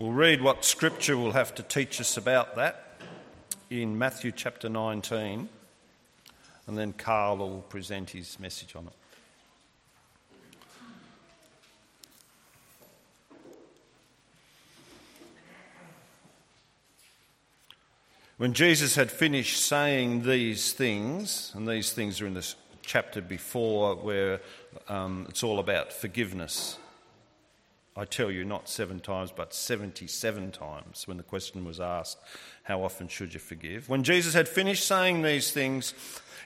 We'll read what Scripture will have to teach us about that in Matthew chapter 19, and then Carl will present his message on it. When Jesus had finished saying these things, and these things are in this chapter before where um, it's all about forgiveness. I tell you, not seven times, but 77 times when the question was asked, How often should you forgive? When Jesus had finished saying these things,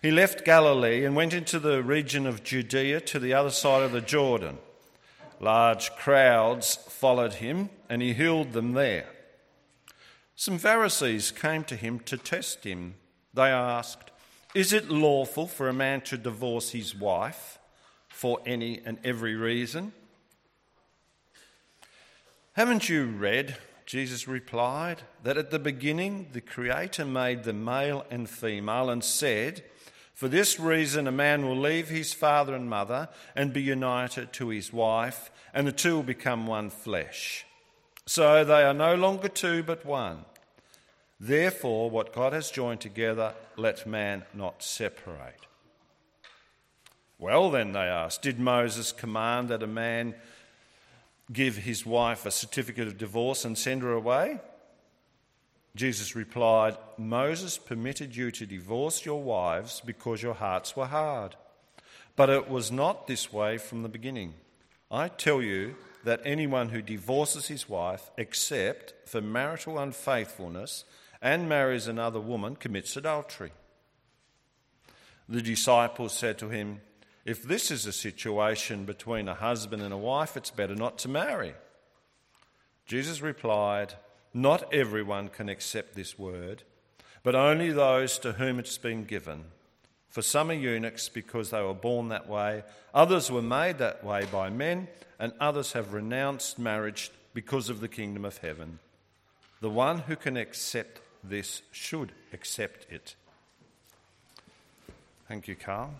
he left Galilee and went into the region of Judea to the other side of the Jordan. Large crowds followed him, and he healed them there. Some Pharisees came to him to test him. They asked, Is it lawful for a man to divorce his wife for any and every reason? Haven't you read, Jesus replied, that at the beginning the Creator made the male and female and said, For this reason a man will leave his father and mother and be united to his wife, and the two will become one flesh. So they are no longer two but one. Therefore, what God has joined together, let man not separate. Well, then, they asked, did Moses command that a man give his wife a certificate of divorce and send her away? Jesus replied, Moses permitted you to divorce your wives because your hearts were hard. But it was not this way from the beginning. I tell you, that anyone who divorces his wife, except for marital unfaithfulness, and marries another woman, commits adultery. The disciples said to him, If this is a situation between a husband and a wife, it's better not to marry. Jesus replied, Not everyone can accept this word, but only those to whom it's been given. For some are eunuchs because they were born that way, others were made that way by men, and others have renounced marriage because of the kingdom of heaven. The one who can accept this should accept it. Thank you, Carl.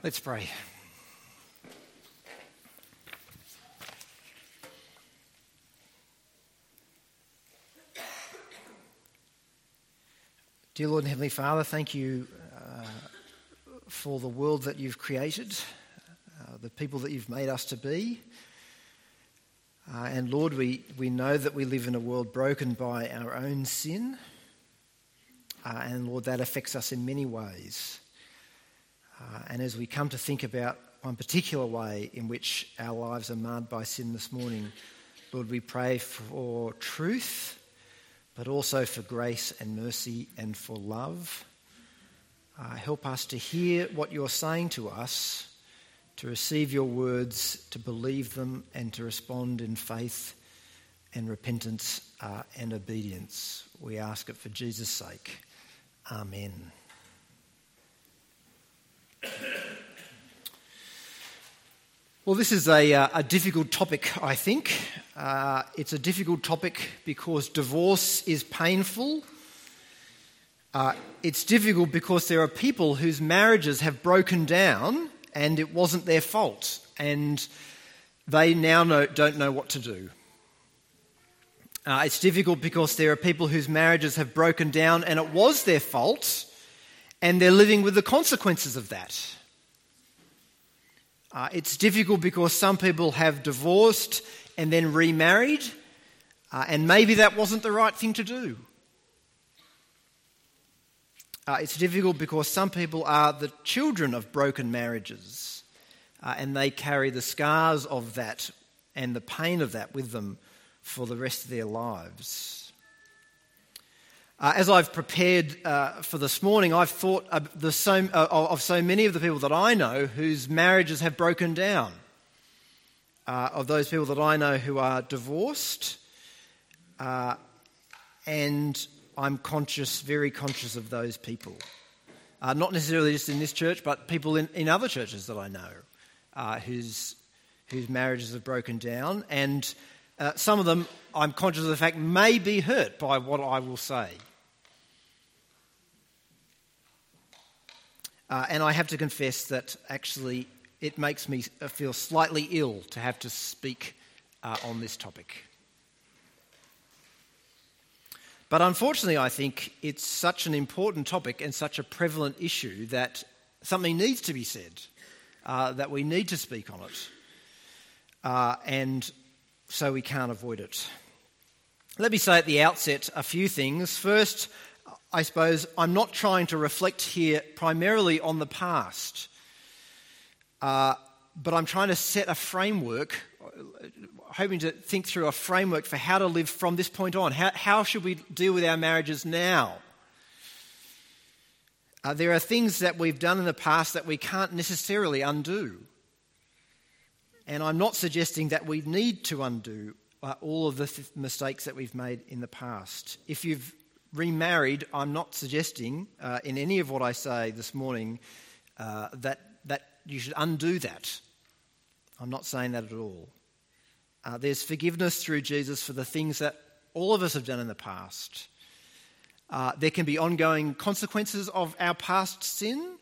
Let's pray. Dear Lord and Heavenly Father, thank you uh, for the world that you've created, uh, the people that you've made us to be. Uh, and Lord, we, we know that we live in a world broken by our own sin. Uh, and Lord, that affects us in many ways. Uh, and as we come to think about one particular way in which our lives are marred by sin this morning, Lord, we pray for truth but also for grace and mercy and for love. Uh, help us to hear what you're saying to us, to receive your words, to believe them, and to respond in faith and repentance uh, and obedience. We ask it for Jesus' sake. Amen. Well, this is a, uh, a difficult topic, I think. Uh, it's a difficult topic because divorce is painful. Uh, it's difficult because there are people whose marriages have broken down and it wasn't their fault, and they now know, don't know what to do. Uh, it's difficult because there are people whose marriages have broken down and it was their fault, and they're living with the consequences of that. Uh, it's difficult because some people have divorced and then remarried, uh, and maybe that wasn't the right thing to do. Uh, it's difficult because some people are the children of broken marriages, uh, and they carry the scars of that and the pain of that with them for the rest of their lives. Uh, as I've prepared uh, for this morning, I've thought of, so, uh, of, so, many of the people that I know whose marriages have broken down, uh, of those people that I know who are divorced, uh, and I'm conscious, very conscious of those people. Uh, not necessarily just in this church, but people in, in other churches that I know whose, whose marriages have broken down. And uh, some of them, I'm conscious of the fact, may be hurt by what I will say. Uh, and I have to confess that actually it makes me feel slightly ill to have to speak uh, on this topic. But unfortunately, I think it's such an important topic and such a prevalent issue that something needs to be said, uh, that we need to speak on it. Uh, and so we can't avoid it. Let me say at the outset a few things. First, I suppose I'm not trying to reflect here primarily on the past, uh, but I'm trying to set a framework hoping to think through a framework for how to live from this point on. How, how should we deal with our marriages now? Uh, there are things that we've done in the past that we can't necessarily undo. And I'm not suggesting that we need to undo uh, all of the th- mistakes that we've made in the past. If you've remarried, I'm not suggesting uh, in any of what I say this morning uh, that, that you should undo that. I'm not saying that at all. Uh, there's forgiveness through Jesus for the things that all of us have done in the past. Uh, there can be ongoing consequences of our past sin,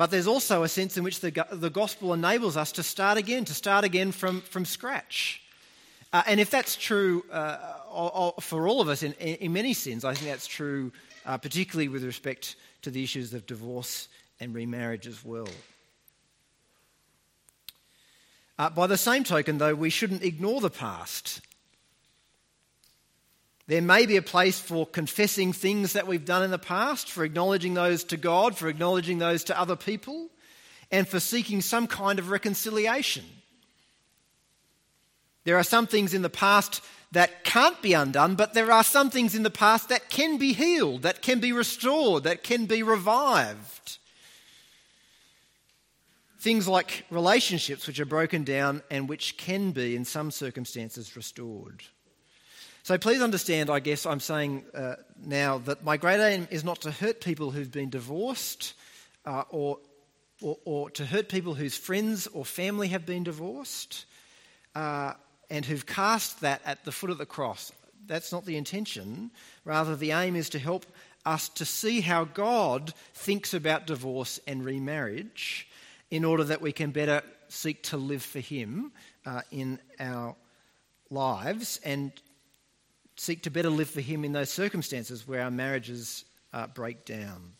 but there's also a sense in which the, the gospel enables us to start again, to start again from, from scratch. Uh, and if that's true uh, for all of us in, in, many sins, I think that's true uh, particularly with respect to the issues of divorce and remarriage as well. Uh, by the same token, though, we shouldn't ignore the past. There may be a place for confessing things that we've done in the past, for acknowledging those to God, for acknowledging those to other people, and for seeking some kind of reconciliation. There are some things in the past that can't be undone, but there are some things in the past that can be healed, that can be restored, that can be revived. Things like relationships which are broken down and which can be, in some circumstances, restored. So please understand, I guess I'm saying uh, now that my great aim is not to hurt people who've been divorced uh, or, or, or, to hurt people whose friends or family have been divorced uh, and who've cast that at the foot of the cross. That's not the intention. Rather, the aim is to help us to see how God thinks about divorce and remarriage in order that we can better seek to live for Him uh, in our lives and seek to better live for Him in those circumstances where our marriages uh, break down.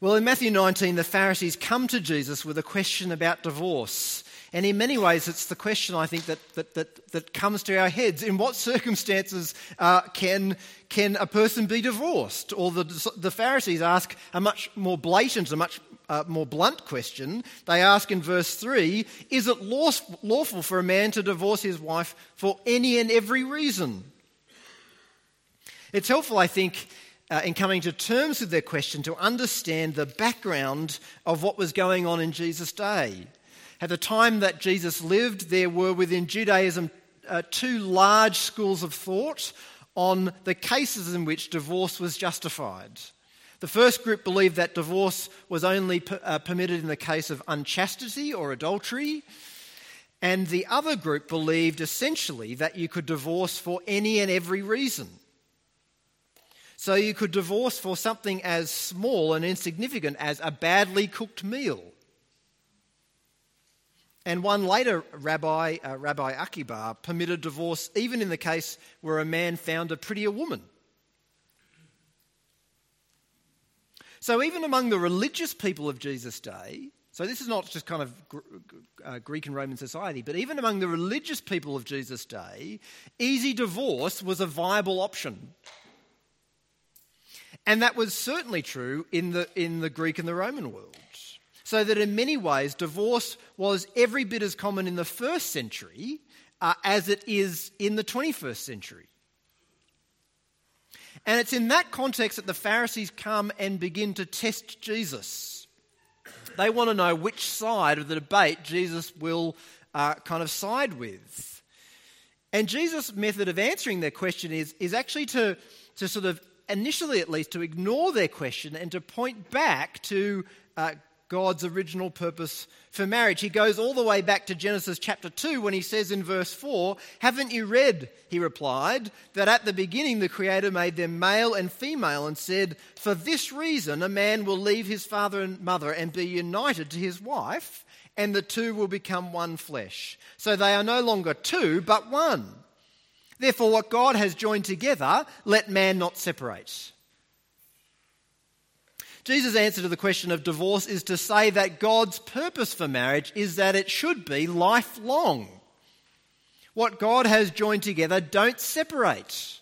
Well, in Matthew 19, the Pharisees come to Jesus with a question about divorce. And in many ways, it's the question I think that, that, that, that comes to our heads. In what circumstances uh, can, can a person be divorced? Or the, the Pharisees ask a much more blatant, a much uh, more blunt question. They ask in verse 3 Is it lawful for a man to divorce his wife for any and every reason? It's helpful, I think, uh, in coming to terms with their question to understand the background of what was going on in Jesus' day. At the time that Jesus lived, there were within Judaism uh, two large schools of thought on the cases in which divorce was justified. The first group believed that divorce was only per, uh, permitted in the case of unchastity or adultery. And the other group believed essentially that you could divorce for any and every reason. So you could divorce for something as small and insignificant as a badly cooked meal and one later rabbi, uh, Rabbi Akiba, permitted divorce even in the case where a man found a prettier woman. So, even among the religious people of Jesus' day, so this is not just kind of uh, Greek and Roman society, but even among the religious people of Jesus' day, easy divorce was a viable option. And that was certainly true in the, in the Greek and the Roman world. So that in many ways, divorce was every bit as common in the first century uh, as it is in the 21st century. And it's in that context that the Pharisees come and begin to test Jesus. They want to know which side of the debate Jesus will uh, kind of side with. And Jesus' method of answering their question is, is actually to, to sort of, initially at least, to ignore their question and to point back to uh, God's original purpose for marriage. He goes all the way back to Genesis chapter 2 when he says in verse 4, Haven't you read, he replied, that at the beginning the Creator made them male and female and said, For this reason a man will leave his father and mother and be united to his wife, and the two will become one flesh. So they are no longer two, but one. Therefore, what God has joined together, let man not separate. Jesus' answer to the question of divorce is to say that God's purpose for marriage is that it should be lifelong. What God has joined together, don't separate.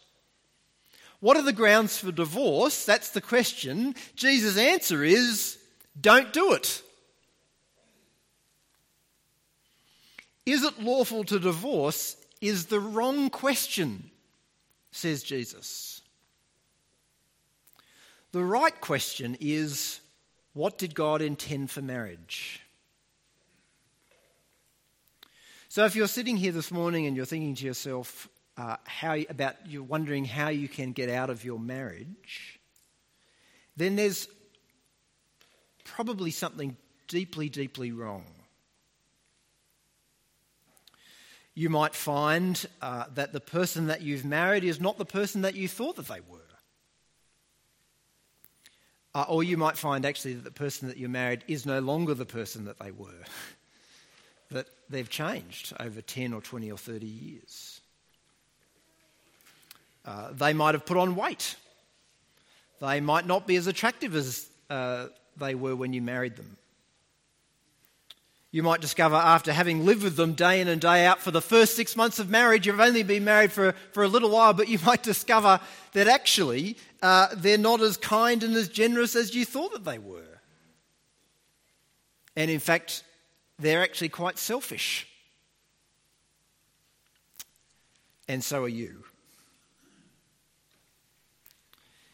What are the grounds for divorce? That's the question. Jesus' answer is don't do it. Is it lawful to divorce? Is the wrong question, says Jesus. The right question is what did God intend for marriage? So, if you're sitting here this morning and you're thinking to yourself uh, how, about you're wondering how you can get out of your marriage, then there's probably something deeply, deeply wrong. You might find uh, that the person that you've married is not the person that you thought that they were. Uh, or you might find actually that the person that you're married is no longer the person that they were, that they've changed over 10 or 20 or 30 years. Uh, they might have put on weight. They might not be as attractive as uh, they were when you married them. You might discover after having lived with them day in and day out for the first six months of marriage, you've only been married for, for a little while, but you might discover that actually uh, they're not as kind and as generous as you thought that they were. And in fact, they're actually quite selfish. And so are you.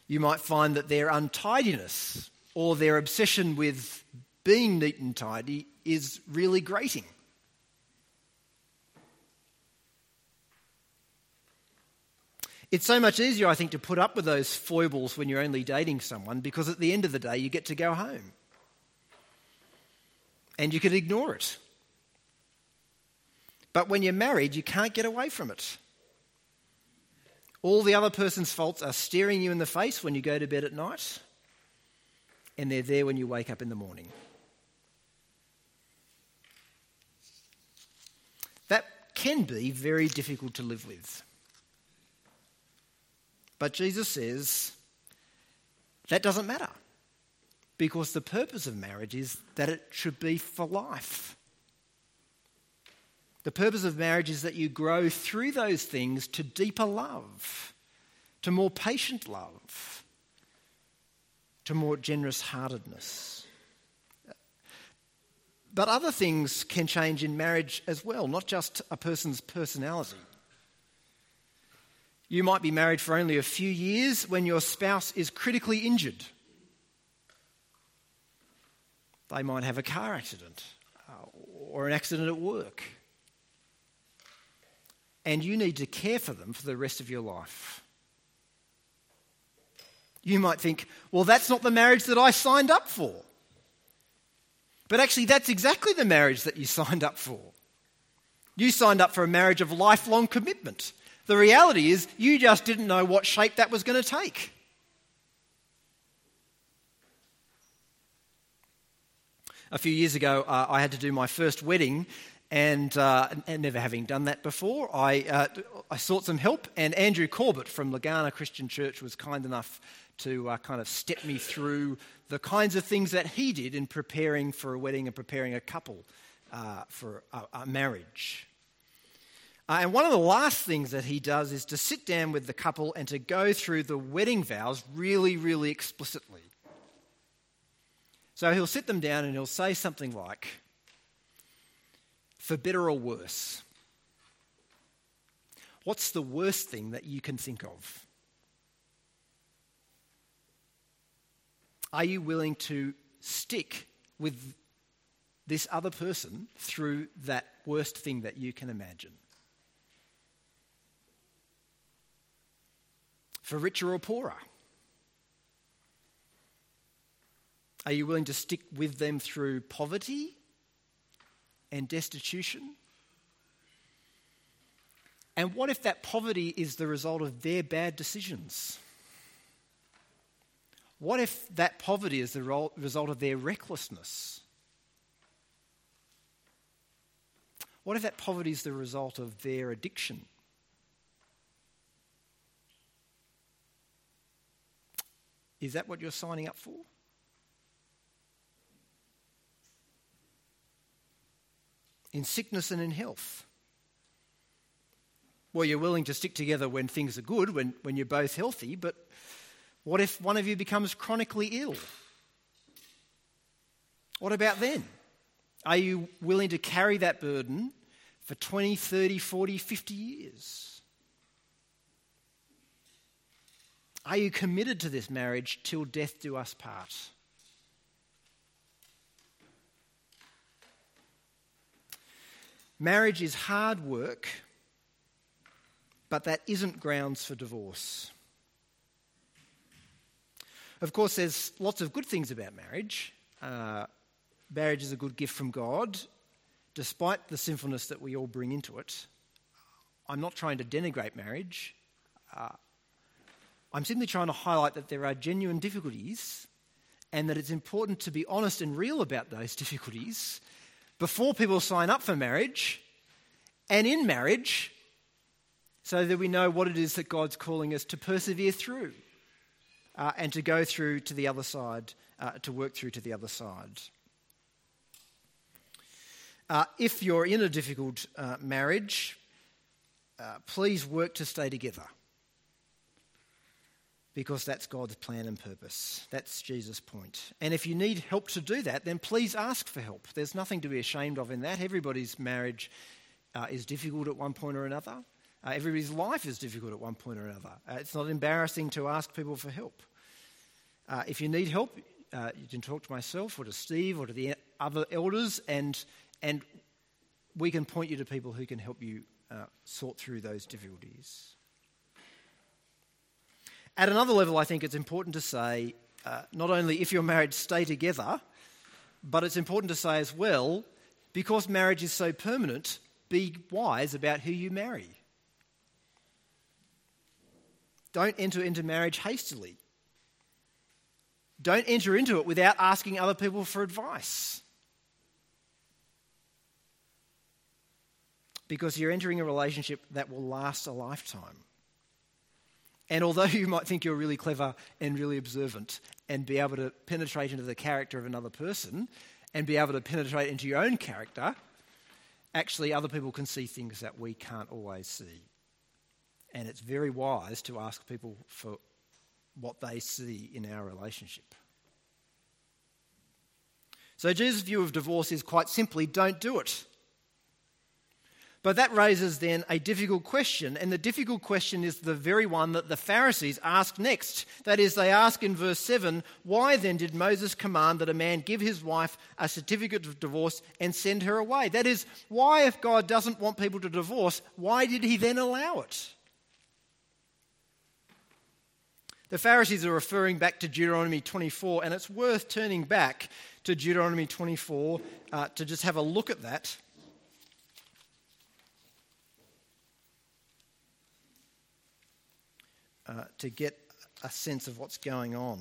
You might find that their untidiness or their obsession with being neat and tidy is really grating. It's so much easier, I think, to put up with those foibles when you're only dating someone because at the end of the day, you get to go home. And you can ignore it. But when you're married, you can't get away from it. All the other person's faults are staring you in the face when you go to bed at night, and they're there when you wake up in the morning. That can be very difficult to live with. But Jesus says that doesn't matter because the purpose of marriage is that it should be for life. The purpose of marriage is that you grow through those things to deeper love, to more patient love, to more generous heartedness. But other things can change in marriage as well, not just a person's personality. You might be married for only a few years when your spouse is critically injured. They might have a car accident uh, or an accident at work. And you need to care for them for the rest of your life. You might think, well, that's not the marriage that I signed up for. But actually, that's exactly the marriage that you signed up for. You signed up for a marriage of lifelong commitment. The reality is, you just didn't know what shape that was going to take. A few years ago, uh, I had to do my first wedding, and, uh, and never having done that before, I, uh, I sought some help, and Andrew Corbett from Legana Christian Church was kind enough to uh, kind of step me through the kinds of things that he did in preparing for a wedding and preparing a couple uh, for a, a marriage. Uh, and one of the last things that he does is to sit down with the couple and to go through the wedding vows really, really explicitly. So he'll sit them down and he'll say something like, for better or worse. What's the worst thing that you can think of? Are you willing to stick with this other person through that worst thing that you can imagine? for richer or poorer? Are you willing to stick with them through poverty and destitution? And what if that poverty is the result of their bad decisions? What if that poverty is the result of their recklessness? What if that poverty is the result of their addiction? Is that what you're signing up for? In sickness and in health? Well, you're willing to stick together when things are good, when, when you're both healthy, but what if one of you becomes chronically ill? What about then? Are you willing to carry that burden for 20, 30, 40, 50 years? Are you committed to this marriage till death do us part? Marriage is hard work, but that isn't grounds for divorce. Of course, there's lots of good things about marriage. Uh, marriage is a good gift from God, despite the sinfulness that we all bring into it. I'm not trying to denigrate marriage. Uh, I'm simply trying to highlight that there are genuine difficulties and that it's important to be honest and real about those difficulties before people sign up for marriage and in marriage so that we know what it is that God's calling us to persevere through uh, and to go through to the other side, uh, to work through to the other side. Uh, if you're in a difficult uh, marriage, uh, please work to stay together because that's God's plan and purpose. That's Jesus' point. And if you need help to do that, then please ask for help. There's nothing to be ashamed of in that. Everybody's marriage uh, is difficult at one point or another. Uh, everybody's life is difficult at one point or another. Uh, it's not embarrassing to ask people for help. Uh, if you need help, uh, you can talk to myself or to Steve or to the other elders, and, and we can point you to people who can help you uh, sort through those difficulties. At another level, I think it's important to say uh, not only if you're married, stay together, but it's important to say as well, because marriage is so permanent, be wise about who you marry. Don't enter into marriage hastily. Don't enter into it without asking other people for advice. Because you're entering a relationship that will last a lifetime. And although you might think you're really clever and really observant and be able to penetrate into the character of another person and be able to penetrate into your own character, actually, other people can see things that we can't always see. And it's very wise to ask people for what they see in our relationship. So, Jesus' view of divorce is quite simply don't do it. But that raises then a difficult question, and the difficult question is the very one that the Pharisees ask next. That is, they ask in verse 7 Why then did Moses command that a man give his wife a certificate of divorce and send her away? That is, why, if God doesn't want people to divorce, why did he then allow it? The Pharisees are referring back to Deuteronomy 24, and it's worth turning back to Deuteronomy 24 uh, to just have a look at that. Uh, to get a sense of what's going on.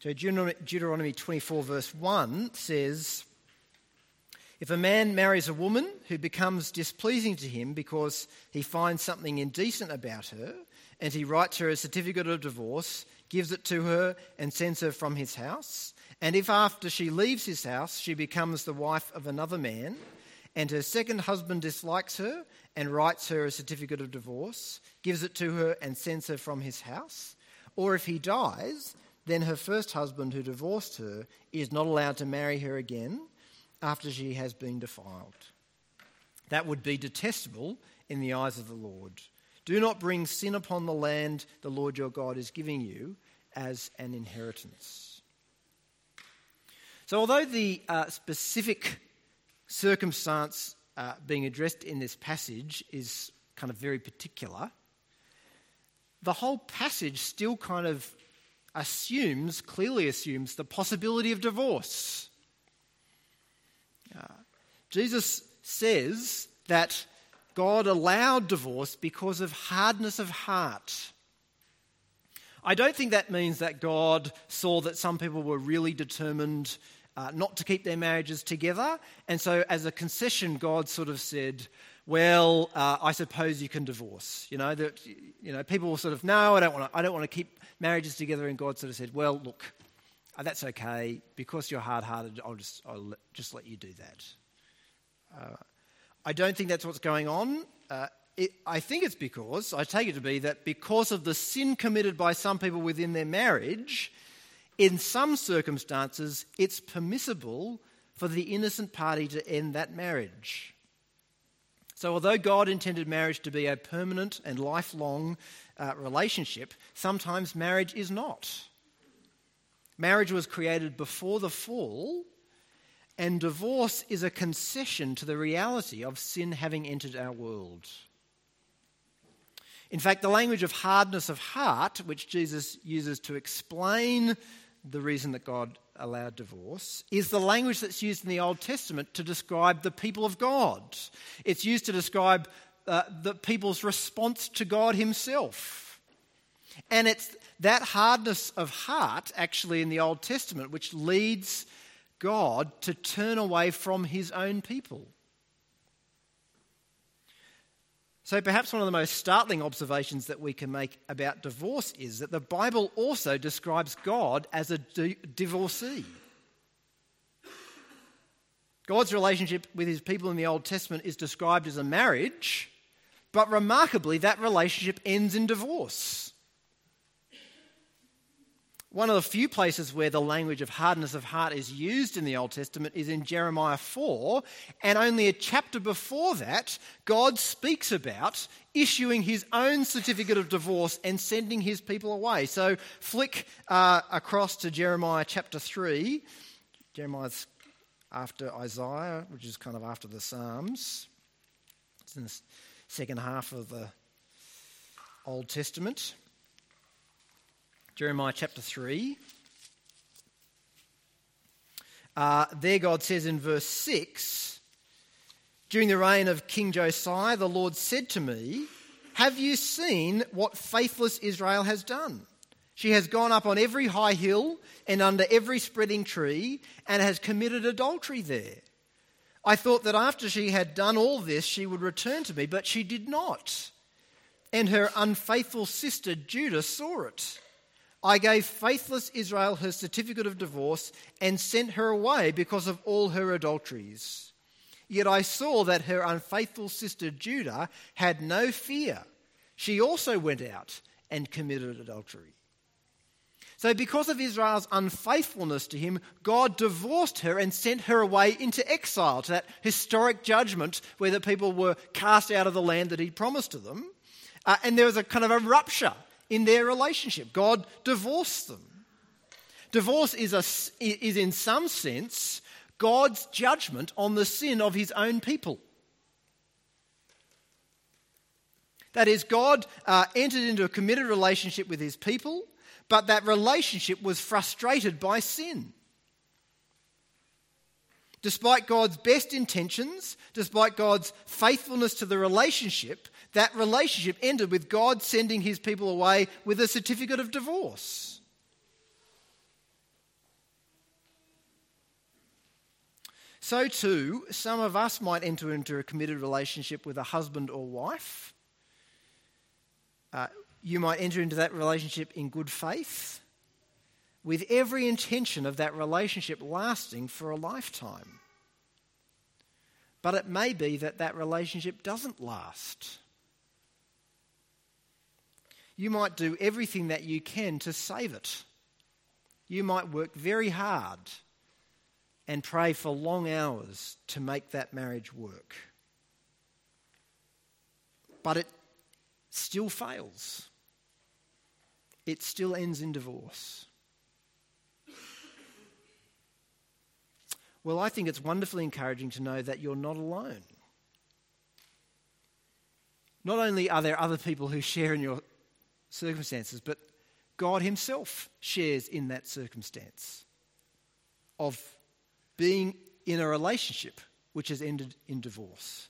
So Deuteronomy 24, verse 1 says, if a man marries a woman who becomes displeasing to him because he finds something indecent about her, and he writes her a certificate of divorce, gives it to her, and sends her from his house, and if after she leaves his house she becomes the wife of another man, and her second husband dislikes her and writes her a certificate of divorce, gives it to her, and sends her from his house, or if he dies, then her first husband who divorced her is not allowed to marry her again after she has been defiled. That would be detestable in the eyes of the Lord. Do not bring sin upon the land the Lord your God is giving you as an inheritance. So, although the uh, specific circumstance uh, being addressed in this passage is kind of very particular, the whole passage still kind of assumes, clearly assumes, the possibility of divorce. Jesus says that God allowed divorce because of hardness of heart. I don't think that means that God saw that some people were really determined uh, not to keep their marriages together. And so, as a concession, God sort of said, well, uh, I suppose you can divorce. You know, that, you know, people sort of, no, I don't want to, I don't want to keep marriages together. And God sort of said, well, look, uh, that's okay. Because you're hard-hearted, I'll just, I'll just let you do that. Uh, I don't think that's what's going on. Uh, it, I think it's because, I take it to be that because of the sin committed by some people within their marriage, in some circumstances, it's permissible for the innocent party to end that marriage. So, although God intended marriage to be a permanent and lifelong uh, relationship, sometimes marriage is not. Marriage was created before the fall, and divorce is a concession to the reality of sin having entered our world. In fact, the language of hardness of heart, which Jesus uses to explain the reason that God allowed divorce, is the language that's used in the Old Testament to describe the people of God. It's used to describe uh, the people's response to God Himself. And it's that hardness of heart, actually, in the Old Testament, which leads God to turn away from His own people. So, perhaps one of the most startling observations that we can make about divorce is that the Bible also describes God as a divorcee. God's relationship with his people in the Old Testament is described as a marriage, but remarkably, that relationship ends in divorce. One of the few places where the language of hardness of heart is used in the Old Testament is in Jeremiah 4, and only a chapter before that, God speaks about issuing his own certificate of divorce and sending his people away. So flick uh, across to Jeremiah chapter 3. Jeremiah's after Isaiah, which is kind of after the Psalms. It's in the second half of the Old Testament. Jeremiah chapter 3. Uh, there, God says in verse 6 During the reign of King Josiah, the Lord said to me, Have you seen what faithless Israel has done? She has gone up on every high hill and under every spreading tree and has committed adultery there. I thought that after she had done all this, she would return to me, but she did not. And her unfaithful sister Judah saw it. I gave faithless Israel her certificate of divorce and sent her away because of all her adulteries. Yet I saw that her unfaithful sister Judah had no fear. She also went out and committed adultery. So, because of Israel's unfaithfulness to him, God divorced her and sent her away into exile, to that historic judgment where the people were cast out of the land that he'd promised to them. Uh, and there was a kind of a rupture in their relationship. God divorced them. Divorce is, a, is in some sense, God's judgment on the sin of his own people. That is, God uh, entered into a committed relationship with his people, but that relationship was frustrated by sin. Despite God's best intentions, despite God's faithfulness to the relationship, that relationship ended with God sending his people away with a certificate of divorce. So, too, some of us might enter into a committed relationship with a husband or wife. Uh, you might enter into that relationship in good faith, with every intention of that relationship lasting for a lifetime. But it may be that that relationship doesn't last. You might do everything that you can to save it. You might work very hard and pray for long hours to make that marriage work. But it still fails. It still ends in divorce. Well, I think it's wonderfully encouraging to know that you're not alone. Not only are there other people who share in your circumstances, but God Himself shares in that circumstance of being in a relationship which has ended in divorce.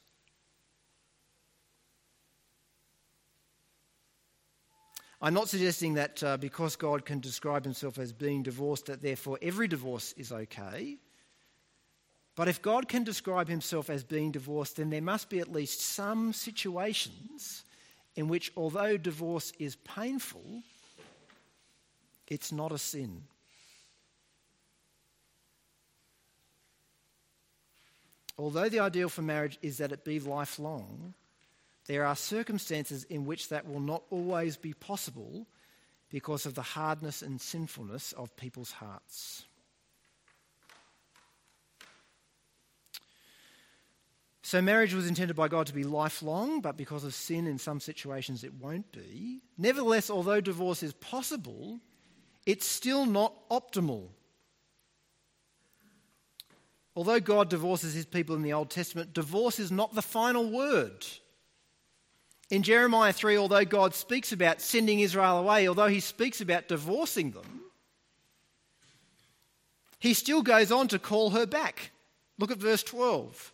I'm not suggesting that uh, because God can describe himself as being divorced, that therefore every divorce is okay. But if God can describe himself as being divorced, then there must be at least some situations in which, although divorce is painful, it's not a sin. Although the ideal for marriage is that it be lifelong, there are circumstances in which that will not always be possible because of the hardness and sinfulness of people's hearts. So, marriage was intended by God to be lifelong, but because of sin in some situations it won't be. Nevertheless, although divorce is possible, it's still not optimal. Although God divorces his people in the Old Testament, divorce is not the final word. In Jeremiah 3, although God speaks about sending Israel away, although he speaks about divorcing them, he still goes on to call her back. Look at verse 12.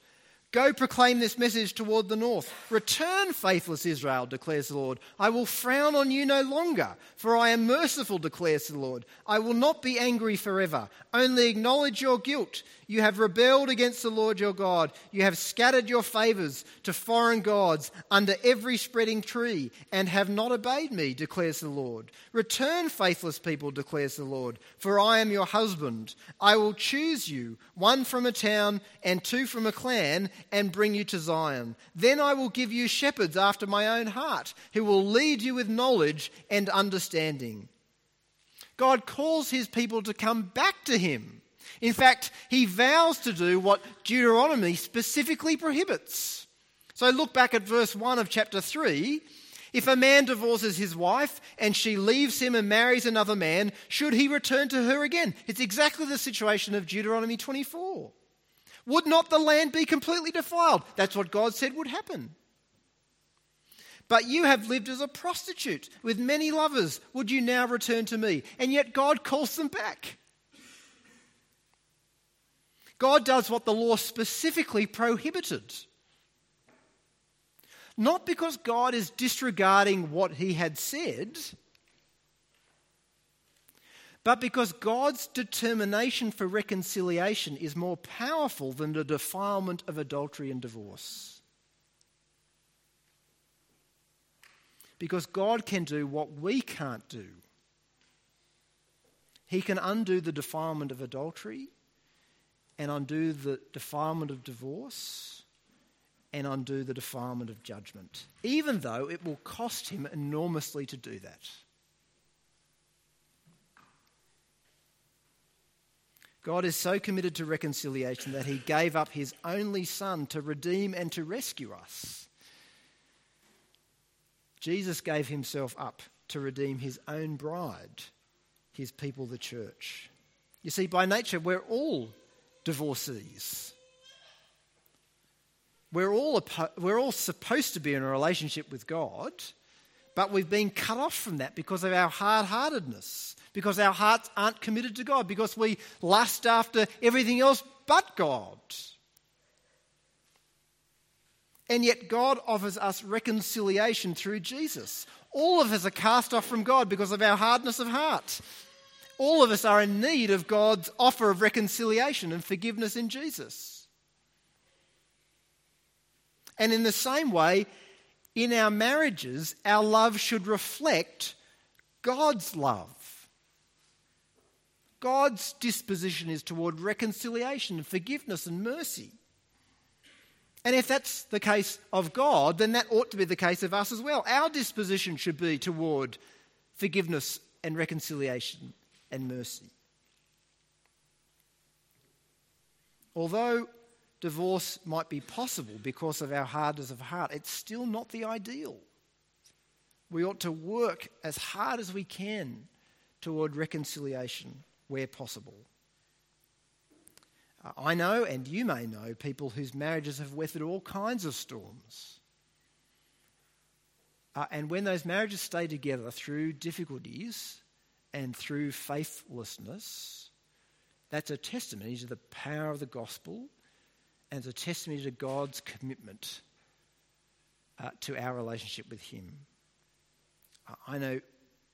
Go proclaim this message toward the north. Return, faithless Israel, declares the Lord. I will frown on you no longer, for I am merciful, declares the Lord. I will not be angry forever. Only acknowledge your guilt. You have rebelled against the Lord your God. You have scattered your favors to foreign gods under every spreading tree and have not obeyed me, declares the Lord. Return, faithless people, declares the Lord, for I am your husband. I will choose you, one from a town and two from a clan, and bring you to Zion. Then I will give you shepherds after my own heart, who will lead you with knowledge and understanding. God calls his people to come back to him. In fact, he vows to do what Deuteronomy specifically prohibits. So look back at verse 1 of chapter 3. If a man divorces his wife and she leaves him and marries another man, should he return to her again? It's exactly the situation of Deuteronomy 24. Would not the land be completely defiled? That's what God said would happen. But you have lived as a prostitute with many lovers. Would you now return to me? And yet God calls them back. God does what the law specifically prohibited. Not because God is disregarding what he had said, but because God's determination for reconciliation is more powerful than the defilement of adultery and divorce. Because God can do what we can't do. He can undo the defilement of adultery and undo the defilement of divorce and undo the defilement of judgment, even though it will cost him enormously to do that. God is so committed to reconciliation that he gave up his only son to redeem and to rescue us. Jesus gave himself up to redeem his own bride, his people, the church. You see, by nature, we're all divorcees. We're all, we're all supposed to be in a relationship with God, but we've been cut off from that because of our hard heartedness, because our hearts aren't committed to God, because we lust after everything else but God. And yet, God offers us reconciliation through Jesus. All of us are cast off from God because of our hardness of heart. All of us are in need of God's offer of reconciliation and forgiveness in Jesus. And in the same way, in our marriages, our love should reflect God's love. God's disposition is toward reconciliation and forgiveness and mercy. And if that's the case of God, then that ought to be the case of us as well. Our disposition should be toward forgiveness and reconciliation and mercy. Although divorce might be possible because of our hardness of heart, it's still not the ideal. We ought to work as hard as we can toward reconciliation where possible. Uh, I know, and you may know, people whose marriages have weathered all kinds of storms. Uh, and when those marriages stay together through difficulties and through faithlessness, that's a testimony to the power of the gospel and it's a testimony to God's commitment uh, to our relationship with Him. I know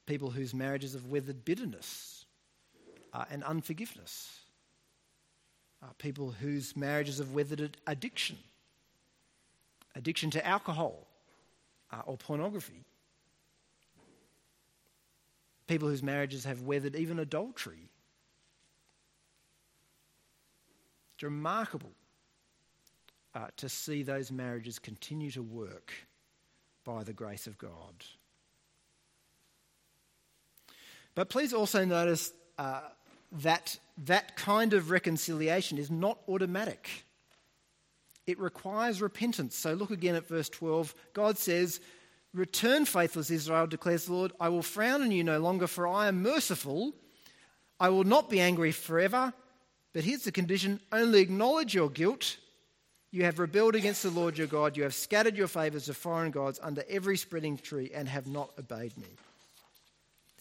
people whose marriages have weathered bitterness uh, and unforgiveness, uh, people whose marriages have weathered addiction, addiction to alcohol uh, or pornography, people whose marriages have weathered even adultery. It's remarkable uh, to see those marriages continue to work by the grace of God. But please also notice uh, that that kind of reconciliation is not automatic. It requires repentance. So look again at verse 12. God says, Return, faithless Israel, declares the Lord. I will frown on you no longer, for I am merciful. I will not be angry forever. But here's the condition only acknowledge your guilt you have rebelled against the Lord your God. You have scattered your favours to foreign gods under every spreading tree and have not obeyed me.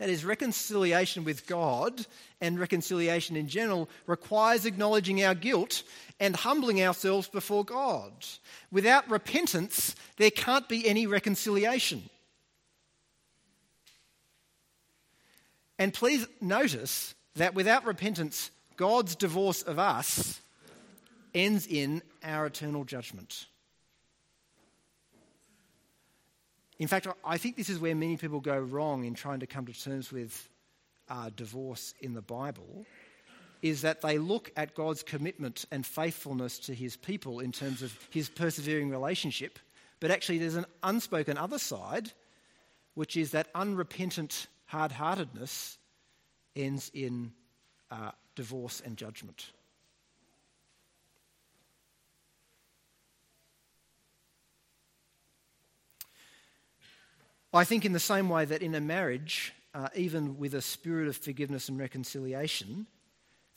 That is, reconciliation with God and reconciliation in general requires acknowledging our guilt and humbling ourselves before God. Without repentance, there can't be any reconciliation. And please notice that without repentance, God's divorce of us ends in our eternal judgment. In fact, I think this is where many people go wrong in trying to come to terms with uh, divorce in the Bible, is that they look at God's commitment and faithfulness to his people in terms of his persevering relationship, but actually there's an unspoken other side, which is that unrepentant hard heartedness ends in uh, divorce and judgment. I think, in the same way, that in a marriage, uh, even with a spirit of forgiveness and reconciliation,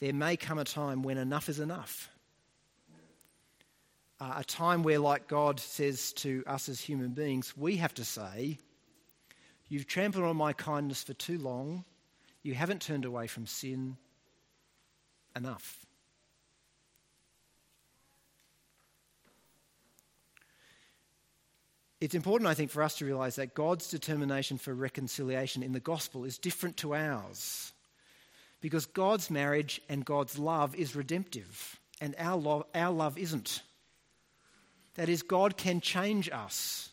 there may come a time when enough is enough. Uh, a time where, like God says to us as human beings, we have to say, You've trampled on my kindness for too long. You haven't turned away from sin. Enough. It's important, I think, for us to realize that God's determination for reconciliation in the gospel is different to ours. Because God's marriage and God's love is redemptive, and our, lo- our love isn't. That is, God can change us.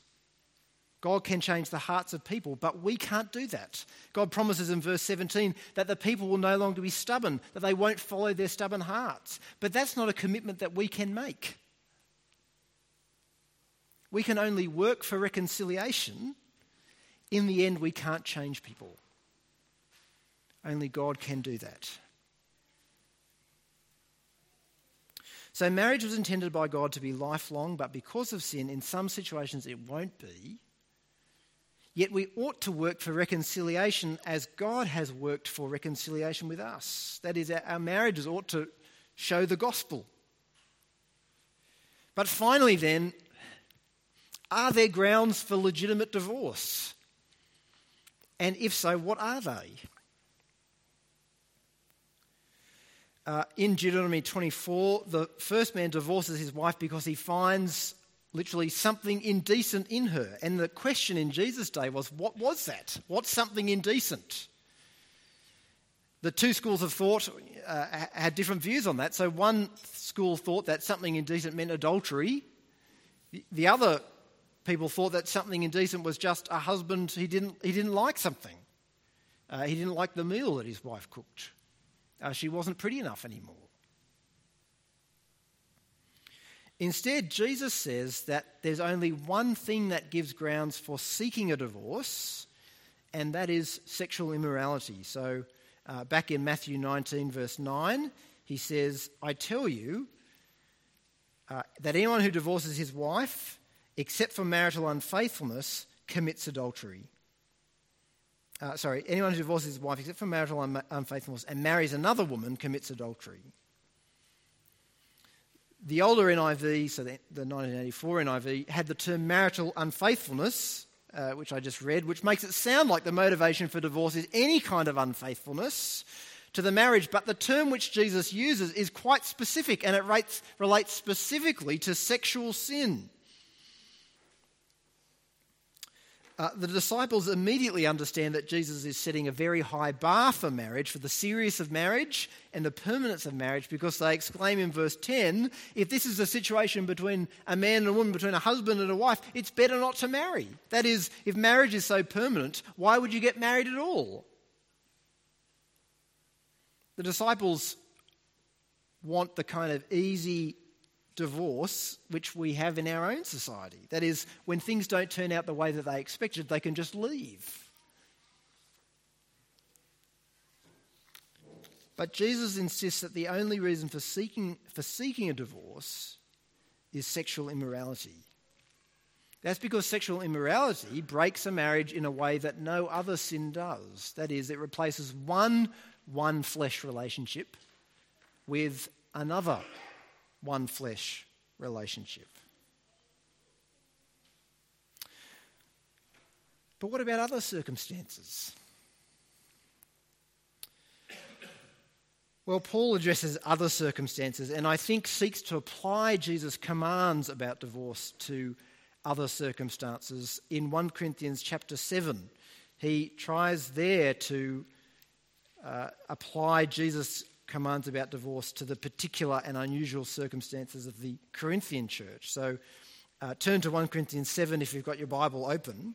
God can change the hearts of people, but we can't do that. God promises in verse 17 that the people will no longer be stubborn, that they won't follow their stubborn hearts. But that's not a commitment that we can make. We can only work for reconciliation. In the end, we can't change people. Only God can do that. So, marriage was intended by God to be lifelong, but because of sin, in some situations it won't be. Yet we ought to work for reconciliation as God has worked for reconciliation with us. That is, our marriages ought to show the gospel. But finally, then, are there grounds for legitimate divorce? And if so, what are they? Uh, in Deuteronomy 24, the first man divorces his wife because he finds literally something indecent in her. And the question in Jesus' day was, what was that? What's something indecent? The two schools of thought uh, had different views on that. So one school thought that something indecent meant adultery. The other people thought that something indecent was just a husband, he didn't, he didn't like something. Uh, he didn't like the meal that his wife cooked. Uh, she wasn't pretty enough anymore. Instead, Jesus says that there's only one thing that gives grounds for seeking a divorce, and that is sexual immorality. So, uh, back in Matthew 19, verse 9, he says, I tell you uh, that anyone who divorces his wife except for marital unfaithfulness, commits adultery. Uh, sorry, anyone who divorces his wife except for marital un- unfaithfulness and marries another woman commits adultery. The older NIV, so the, the 1984 NIV, had the term marital unfaithfulness uh, which I just read, which makes it sound like the motivation for divorce is any kind of unfaithfulness to the marriage. But the term which Jesus uses is quite specific and it rates, relates specifically to sexual sin. Uh, the disciples immediately understand that Jesus is setting a very high bar for marriage, for the seriousness of marriage and the permanence of marriage, because they exclaim in verse 10 if this is a situation between a man and a woman, between a husband and a wife, it's better not to marry. That is, if marriage is so permanent, why would you get married at all? The disciples want the kind of easy divorce which we have in our own society. That is, when things don't turn out the way that they expected, they can just leave. But Jesus insists that the only reason for seeking, for seeking a divorce is sexual immorality. That's because sexual immorality breaks a marriage in a way that no other sin does. That is, it replaces one one flesh relationship with another one flesh relationship. But what about other circumstances? Well, Paul addresses other circumstances and I think seeks to apply Jesus' commands about divorce to other circumstances in 1 Corinthians chapter 7. He tries there to uh, apply Jesus' commands about divorce to the particular and unusual circumstances of the Corinthian church. So uh, turn to 1 Corinthians 7 if you've got your Bible open.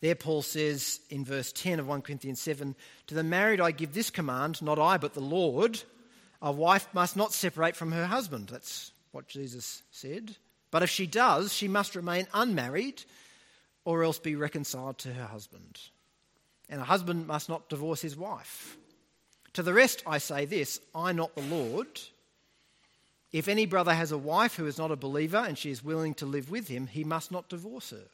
There, Paul says in verse 10 of 1 Corinthians 7 To the married I give this command, not I, but the Lord. A wife must not separate from her husband. That's what Jesus said. But if she does, she must remain unmarried or else be reconciled to her husband. And a husband must not divorce his wife. To the rest, I say this I, not the Lord. If any brother has a wife who is not a believer and she is willing to live with him, he must not divorce her.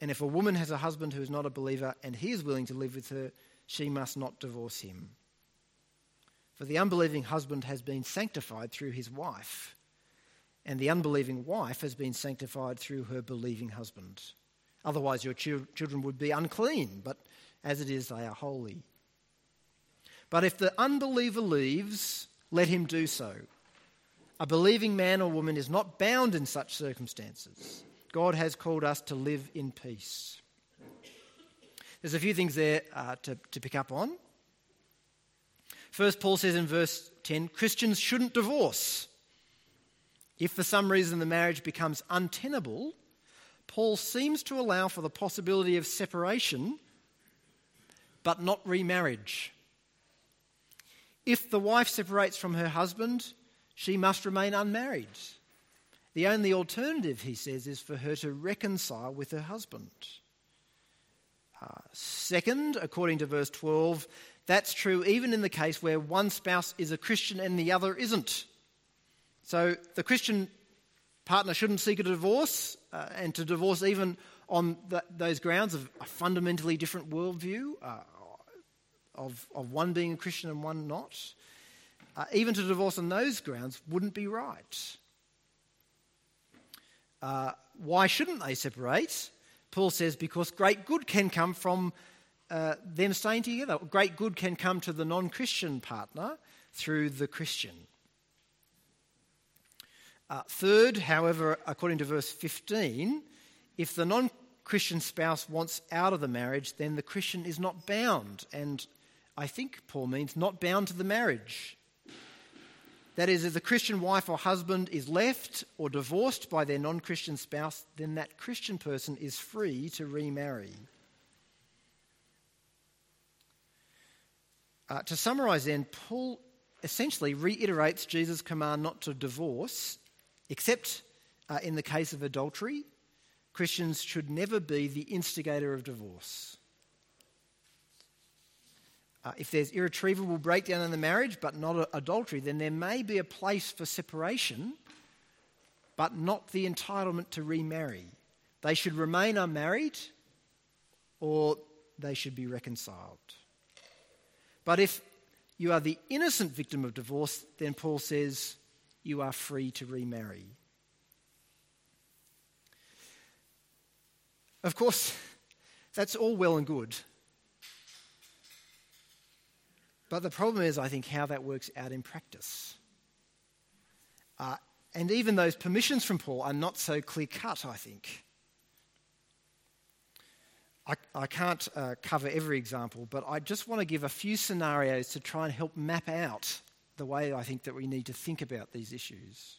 And if a woman has a husband who is not a believer and he is willing to live with her, she must not divorce him. For the unbelieving husband has been sanctified through his wife and the unbelieving wife has been sanctified through her believing husband. Otherwise, your children would be unclean, but as it is, they are holy. But if the unbeliever leaves, let him do so. A believing man or woman is not bound in such circumstances. God has called us to live in peace. There's a few things there uh, to, to pick up on. First, Paul says in verse 10 Christians shouldn't divorce. If for some reason the marriage becomes untenable, Paul seems to allow for the possibility of separation, but not remarriage. If the wife separates from her husband, she must remain unmarried. The only alternative, he says, is for her to reconcile with her husband. Uh, second, according to verse 12, that's true even in the case where one spouse is a Christian and the other isn't. So the Christian partner shouldn't seek a divorce, uh, and to divorce even on the, those grounds of a fundamentally different worldview, uh, of, of one being a Christian and one not, uh, even to divorce on those grounds wouldn't be right. Uh, why shouldn't they separate? Paul says because great good can come from uh, them staying together. Great good can come to the non Christian partner through the Christian. Uh, third, however, according to verse 15, if the non Christian spouse wants out of the marriage, then the Christian is not bound. And I think Paul means not bound to the marriage. That is, if the Christian wife or husband is left or divorced by their non Christian spouse, then that Christian person is free to remarry. Uh, to summarize, then, Paul essentially reiterates Jesus' command not to divorce Except uh, in the case of adultery, Christians should never be the instigator of divorce. Uh, if there's irretrievable breakdown in the marriage but not adultery, then there may be a place for separation, but not the entitlement to remarry. They should remain unmarried or they should be reconciled. But if you are the innocent victim of divorce, then Paul says you are free to remarry. Of course, that's all well and good. But the problem is, I think, how that works out in practice. Uh, and even those permissions from Paul are not so clear cut, I think. I, I can't uh, cover every example, but I just want to give a few scenarios to try and help map out the way I think that we need to think about these issues.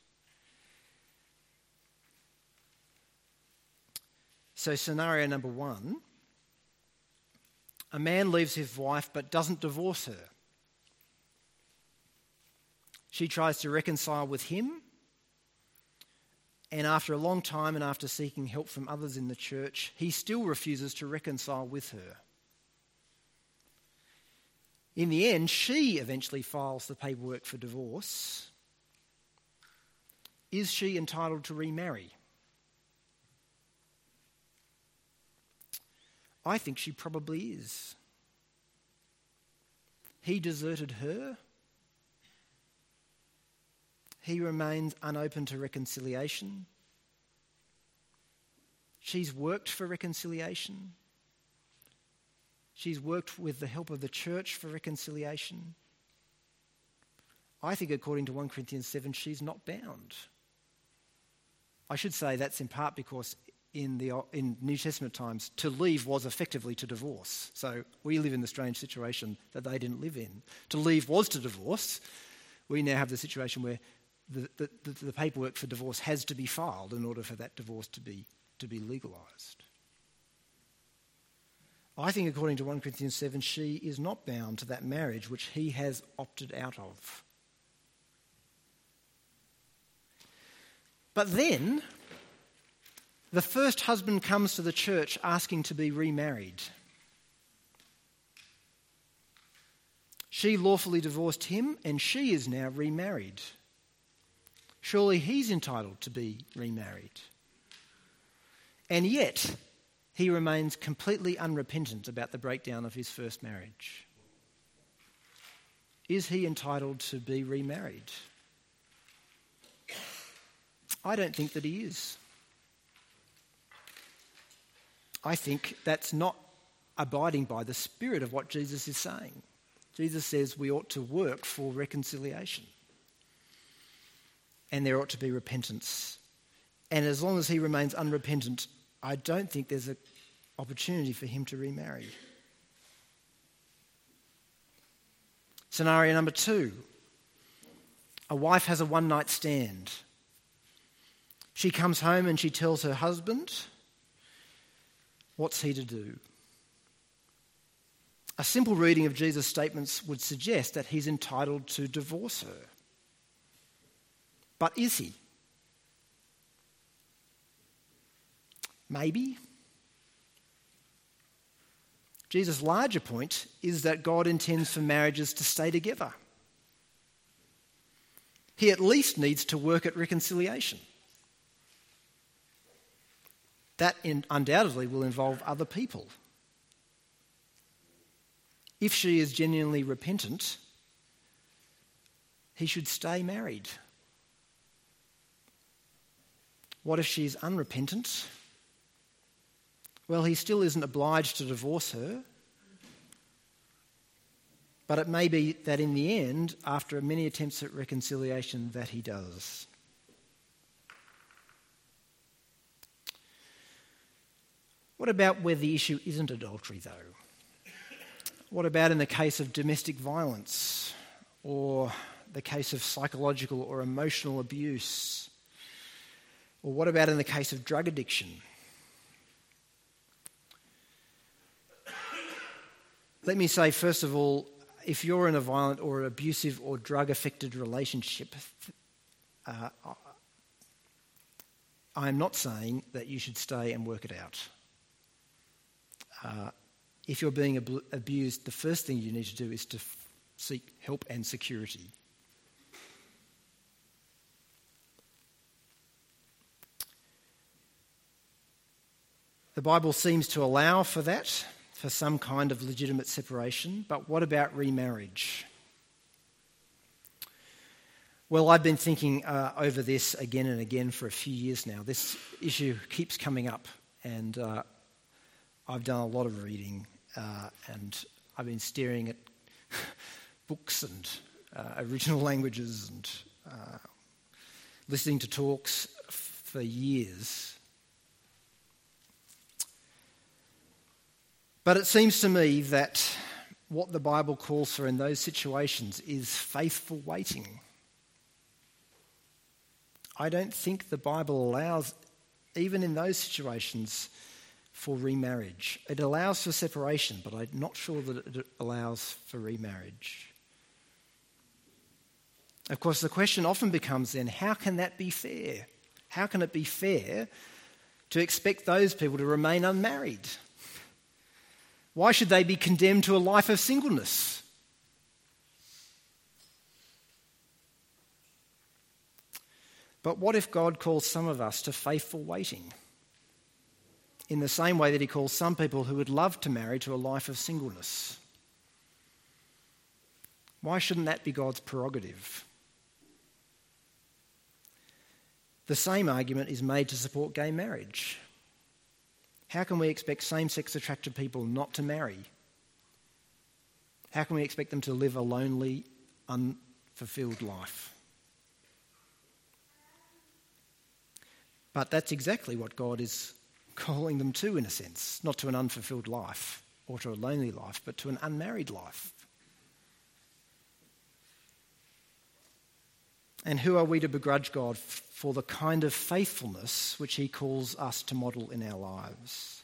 So, scenario number one a man leaves his wife but doesn't divorce her. She tries to reconcile with him, and after a long time and after seeking help from others in the church, he still refuses to reconcile with her. In the end, she eventually files the paperwork for divorce. Is she entitled to remarry? I think she probably is. He deserted her. He remains unopen to reconciliation. She's worked for reconciliation. She's worked with the help of the church for reconciliation. I think, according to 1 Corinthians 7, she's not bound. I should say that's in part because in, the, in New Testament times, to leave was effectively to divorce. So we live in the strange situation that they didn't live in. To leave was to divorce. We now have the situation where the, the, the, paperwork for divorce has to be filed in order for that divorce to be, to be legalised. I think, according to 1 Corinthians 7, she is not bound to that marriage which he has opted out of. But then, the first husband comes to the church asking to be remarried. She lawfully divorced him, and she is now remarried. Surely he's entitled to be remarried. And yet, he remains completely unrepentant about the breakdown of his first marriage. Is he entitled to be remarried? I don't think that he is. I think that's not abiding by the spirit of what Jesus is saying. Jesus says we ought to work for reconciliation and there ought to be repentance. And as long as he remains unrepentant, I don't think there's an opportunity for him to remarry. Scenario number two a wife has a one night stand. She comes home and she tells her husband, What's he to do? A simple reading of Jesus' statements would suggest that he's entitled to divorce her. But is he? Maybe. Jesus' larger point is that God intends for marriages to stay together. He at least needs to work at reconciliation. That undoubtedly will involve other people. If she is genuinely repentant, he should stay married. What if she's unrepentant? Well, he still isn't obliged to divorce her. But it may be that in the end, after many attempts at reconciliation, that he does. What about where the issue isn't adultery, though? What about in the case of domestic violence or the case of psychological or emotional abuse? Or what about in the case of drug addiction? Let me say, first of all, if you're in a violent or abusive or drug affected relationship, uh, I'm not saying that you should stay and work it out. Uh, if you're being ab- abused, the first thing you need to do is to f- seek help and security. The Bible seems to allow for that, for some kind of legitimate separation, but what about remarriage? Well, I've been thinking uh, over this again and again for a few years now. This issue keeps coming up, and uh, I've done a lot of reading, uh, and I've been staring at books and uh, original languages and uh, listening to talks for years. But it seems to me that what the Bible calls for in those situations is faithful waiting. I don't think the Bible allows, even in those situations, for remarriage. It allows for separation, but I'm not sure that it allows for remarriage. Of course, the question often becomes then how can that be fair? How can it be fair to expect those people to remain unmarried? Why should they be condemned to a life of singleness? But what if God calls some of us to faithful waiting? In the same way that He calls some people who would love to marry to a life of singleness. Why shouldn't that be God's prerogative? The same argument is made to support gay marriage. How can we expect same sex attracted people not to marry? How can we expect them to live a lonely, unfulfilled life? But that's exactly what God is calling them to, in a sense not to an unfulfilled life or to a lonely life, but to an unmarried life. And who are we to begrudge God for the kind of faithfulness which He calls us to model in our lives?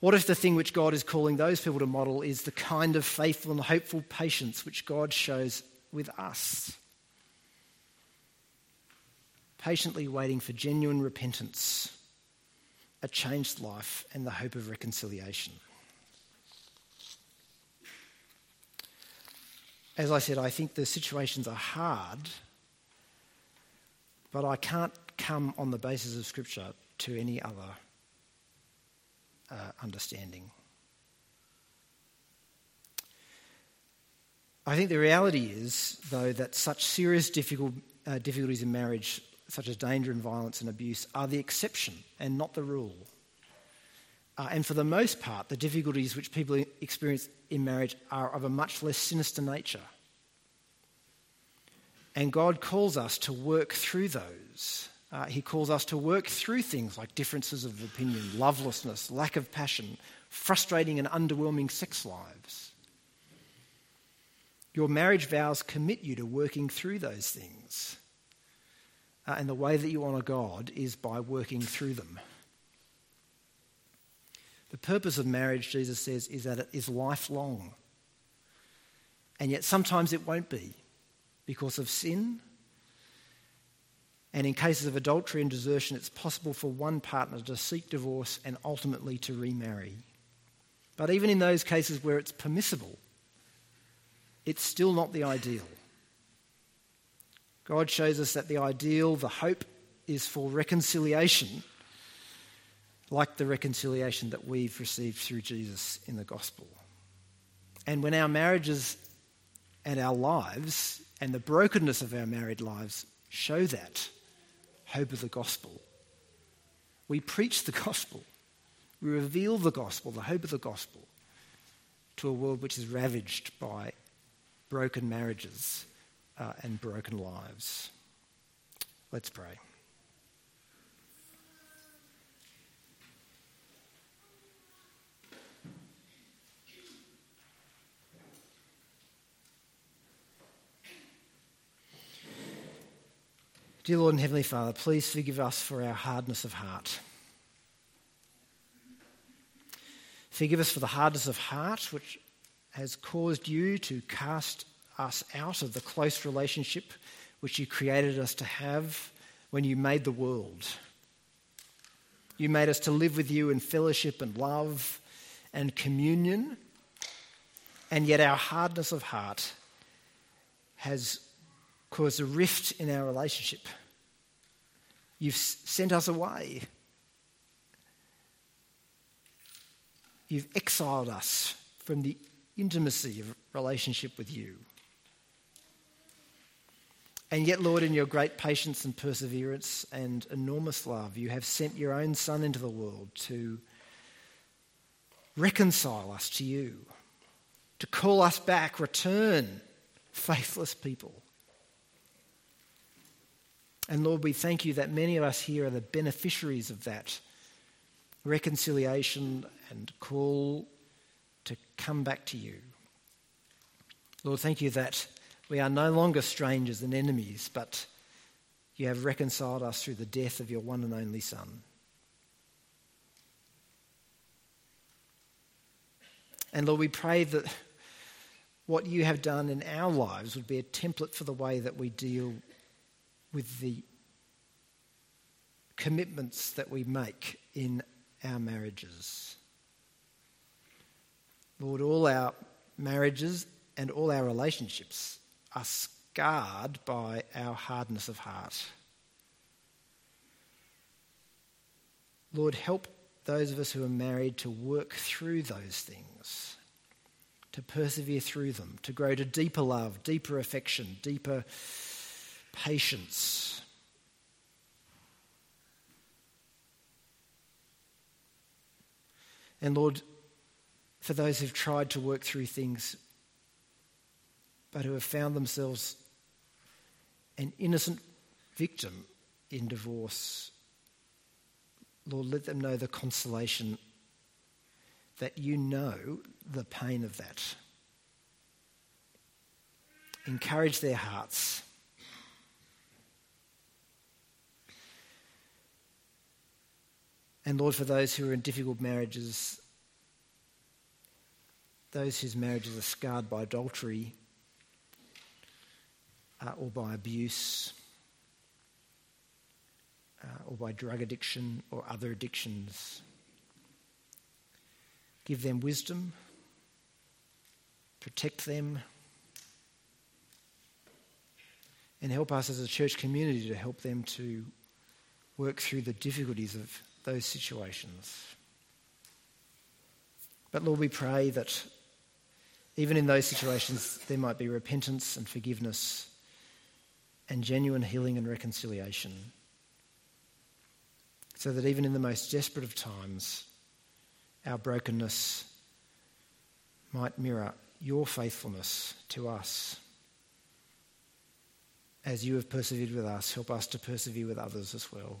What if the thing which God is calling those people to model is the kind of faithful and hopeful patience which God shows with us? patiently waiting for genuine repentance, a changed life, and the hope of reconciliation. As I said, I think the situations are hard, but I can't come on the basis of Scripture to any other uh, understanding. I think the reality is, though, that such serious difficult, uh, difficulties in marriage such as danger and violence and abuse, are the exception and not the rule. Uh, and for the most part, the difficulties which people experience in marriage are of a much less sinister nature. And God calls us to work through those. Uh, he calls us to work through things like differences of opinion, lovelessness, lack of passion, frustrating and underwhelming sex lives. Your marriage vows commit you to working through those things. Uh, and the way that you honour God is by working through them. The purpose of marriage, Jesus says, is that it is lifelong. And yet sometimes it won't be because of sin. And in cases of adultery and desertion, it's possible for one partner to seek divorce and ultimately to remarry. But even in those cases where it's permissible, it's still not the ideal. God shows us that the ideal, the hope, is for reconciliation, like the reconciliation that we've received through Jesus in the gospel. And when our marriages and our lives and the brokenness of our married lives show that hope of the gospel, we preach the gospel. We reveal the gospel, the hope of the gospel, to a world which is ravaged by broken marriages uh, and broken lives. Let's pray. Dear Lord and Heavenly Father, please forgive us for our hardness of heart. Forgive us for the hardness of heart which has caused you to cast us out of the close relationship which you created us to have when you made the world. You made us to live with you in fellowship and love and communion, and yet our hardness of heart has caused a rift in our relationship. You've sent us away. You've exiled us from the intimacy of relationship with you. And yet, Lord, in your great patience and perseverance and enormous love, you have sent your own Son into the world to reconcile us to you, to call us back, return, faithless people. And Lord, we thank you that many of us here are the beneficiaries of that reconciliation and call to come back to you. Lord, thank you that we are no longer strangers and enemies, but you have reconciled us through the death of your one and only Son. And Lord, we pray that what you have done in our lives would be a template for the way that we deal with the commitments that we make in our marriages. Lord, all our marriages and all our relationships are scarred by our hardness of heart. Lord, help those of us who are married to work through those things, to persevere through them, to grow to deeper love, deeper affection, deeper patience. And Lord, for those who've tried to work through things but who have found themselves an innocent victim in divorce. Lord, let them know the consolation that you know the pain of that. Encourage their hearts. And Lord, for those who are in difficult marriages, those whose marriages are scarred by adultery, uh, or by abuse, uh, or by drug addiction or other addictions. Give them wisdom, protect them, and help us as a church community to help them to work through the difficulties of those situations. But Lord, we pray that even in those situations, there might be repentance and forgiveness and genuine healing and reconciliation. So that even in the most desperate of times, our brokenness might mirror your faithfulness to us. As you have persevered with us, help us to persevere with others as well.